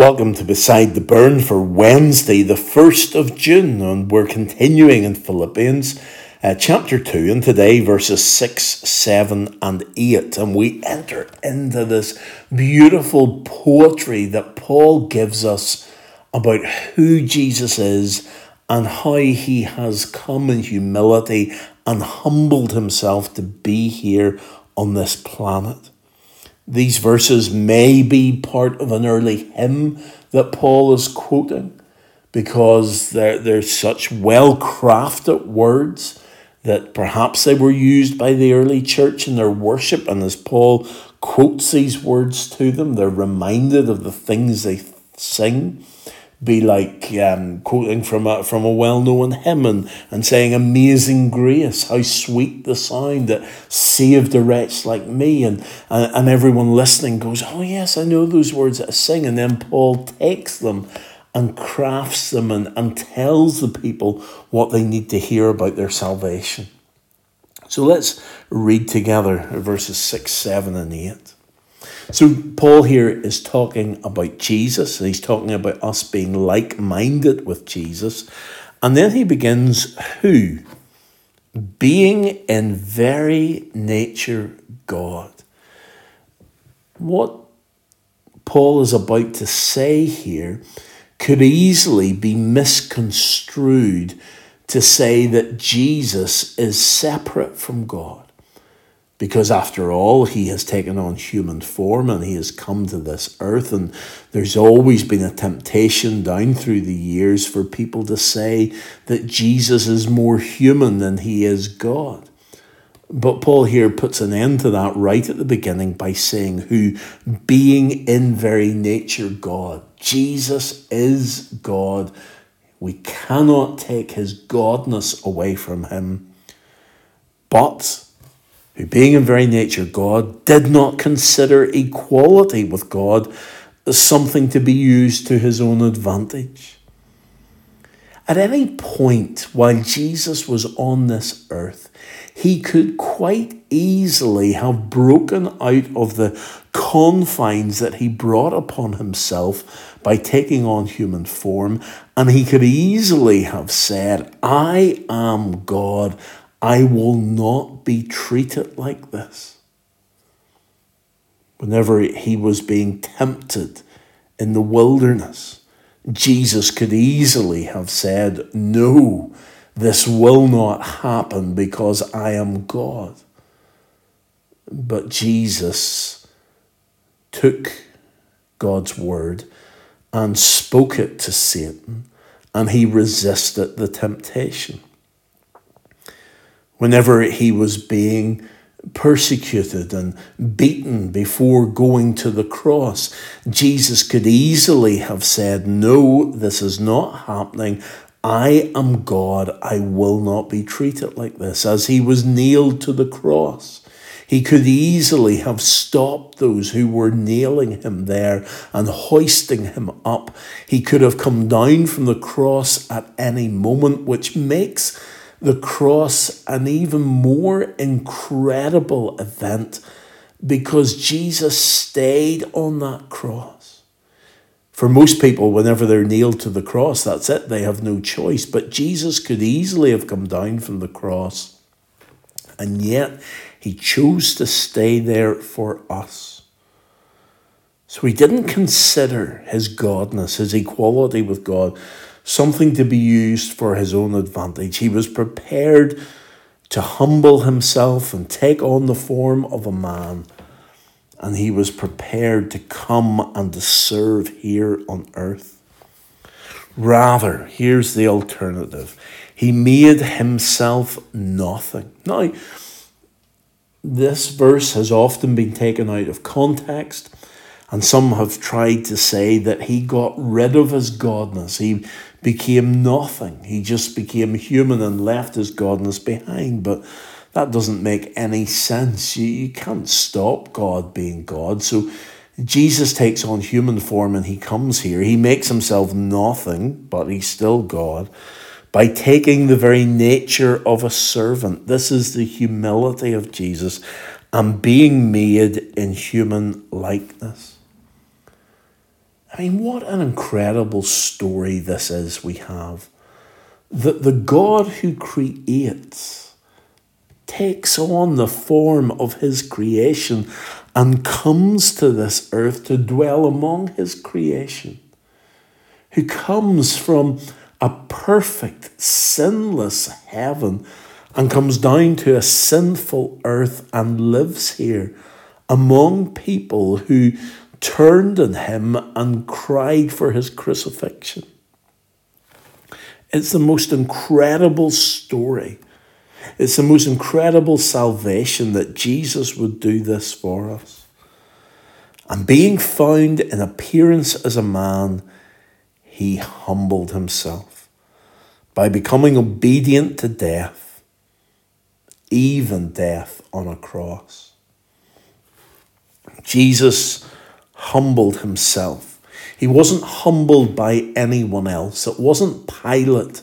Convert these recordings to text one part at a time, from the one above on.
Welcome to Beside the Burn for Wednesday, the 1st of June, and we're continuing in Philippians uh, chapter 2, and today verses 6, 7, and 8. And we enter into this beautiful poetry that Paul gives us about who Jesus is and how he has come in humility and humbled himself to be here on this planet. These verses may be part of an early hymn that Paul is quoting because they're, they're such well crafted words that perhaps they were used by the early church in their worship. And as Paul quotes these words to them, they're reminded of the things they sing be like um, quoting from a, from a well-known hymn and, and saying amazing grace how sweet the sound that saved a wretch like me. And, and, and everyone listening goes oh yes i know those words that i sing. And then paul takes them and crafts them and, and tells the people what they need to hear about their salvation. So let's read together verses 6 7 and 8 so, Paul here is talking about Jesus, and he's talking about us being like minded with Jesus. And then he begins, who? Being in very nature God. What Paul is about to say here could easily be misconstrued to say that Jesus is separate from God because after all, he has taken on human form and he has come to this earth. And there's always been a temptation down through the years for people to say that Jesus is more human than he is God. But Paul here puts an end to that right at the beginning by saying, Who being in very nature God, Jesus is God. We cannot take his godness away from him. But who being in very nature God, did not consider equality with God as something to be used to his own advantage. At any point while Jesus was on this earth, he could quite easily have broken out of the confines that he brought upon himself by taking on human form, and he could easily have said, I am God I will not be treated like this. Whenever he was being tempted in the wilderness, Jesus could easily have said, No, this will not happen because I am God. But Jesus took God's word and spoke it to Satan, and he resisted the temptation whenever he was being persecuted and beaten before going to the cross. Jesus could easily have said, No, this is not happening. I am God. I will not be treated like this. As he was nailed to the cross, he could easily have stopped those who were nailing him there and hoisting him up. He could have come down from the cross at any moment, which makes the cross an even more incredible event because Jesus stayed on that cross. For most people, whenever they're nailed to the cross, that's it, they have no choice. But Jesus could easily have come down from the cross, and yet he chose to stay there for us. So he didn't consider his godness, his equality with God, something to be used for his own advantage. He was prepared to humble himself and take on the form of a man. And he was prepared to come and to serve here on earth. Rather, here's the alternative he made himself nothing. Now, this verse has often been taken out of context and some have tried to say that he got rid of his godness. He became nothing. He just became human and left his godness behind. But that doesn't make any sense. You, you can't stop God being God. So Jesus takes on human form and he comes here. He makes himself nothing, but he's still God by taking the very nature of a servant. This is the humility of Jesus and being made in human likeness. I mean, what an incredible story this is we have. That the God who creates takes on the form of his creation and comes to this earth to dwell among his creation, who comes from a perfect, sinless heaven and comes down to a sinful earth and lives here among people who turned on him and cried for his crucifixion. It's the most incredible story. It's the most incredible salvation that Jesus would do this for us. And being found in appearance as a man, he humbled himself by becoming obedient to death, even death on a cross. Jesus humbled himself. He wasn't humbled by anyone else. It wasn't Pilate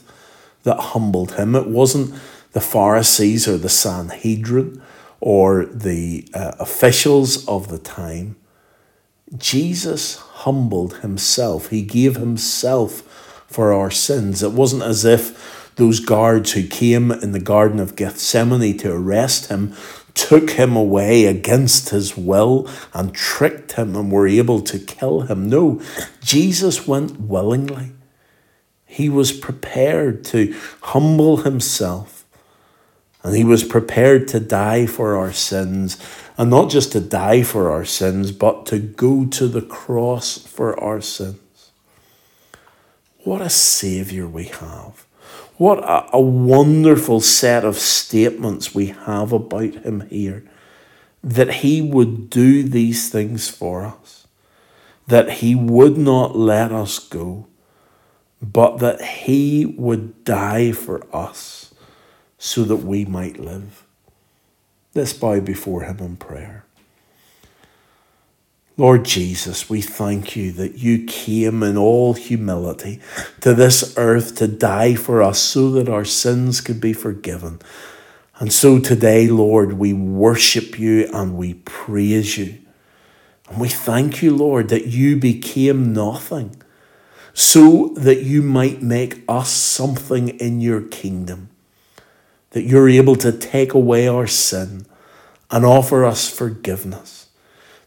that humbled him. It wasn't the Pharisees or the Sanhedrin or the uh, officials of the time. Jesus humbled himself. He gave himself for our sins. It wasn't as if those guards who came in the Garden of Gethsemane to arrest him took him away against his will and tricked him and were able to kill him. No, Jesus went willingly. He was prepared to humble himself and he was prepared to die for our sins. And not just to die for our sins, but to go to the cross for our sins. What a Saviour we have. What a, a wonderful set of statements we have about him here. That he would do these things for us, that he would not let us go, but that he would die for us so that we might live. Let's bow before him in prayer. Lord Jesus, we thank you that you came in all humility to this earth to die for us so that our sins could be forgiven. And so today, Lord, we worship you and we praise you. And we thank you, Lord, that you became nothing so that you might make us something in your kingdom, that you're able to take away our sin and offer us forgiveness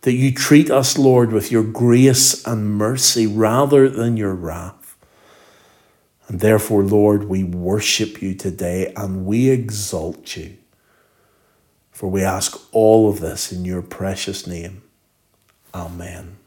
that you treat us, Lord, with your grace and mercy rather than your wrath. And therefore, Lord, we worship you today and we exalt you. For we ask all of this in your precious name. Amen.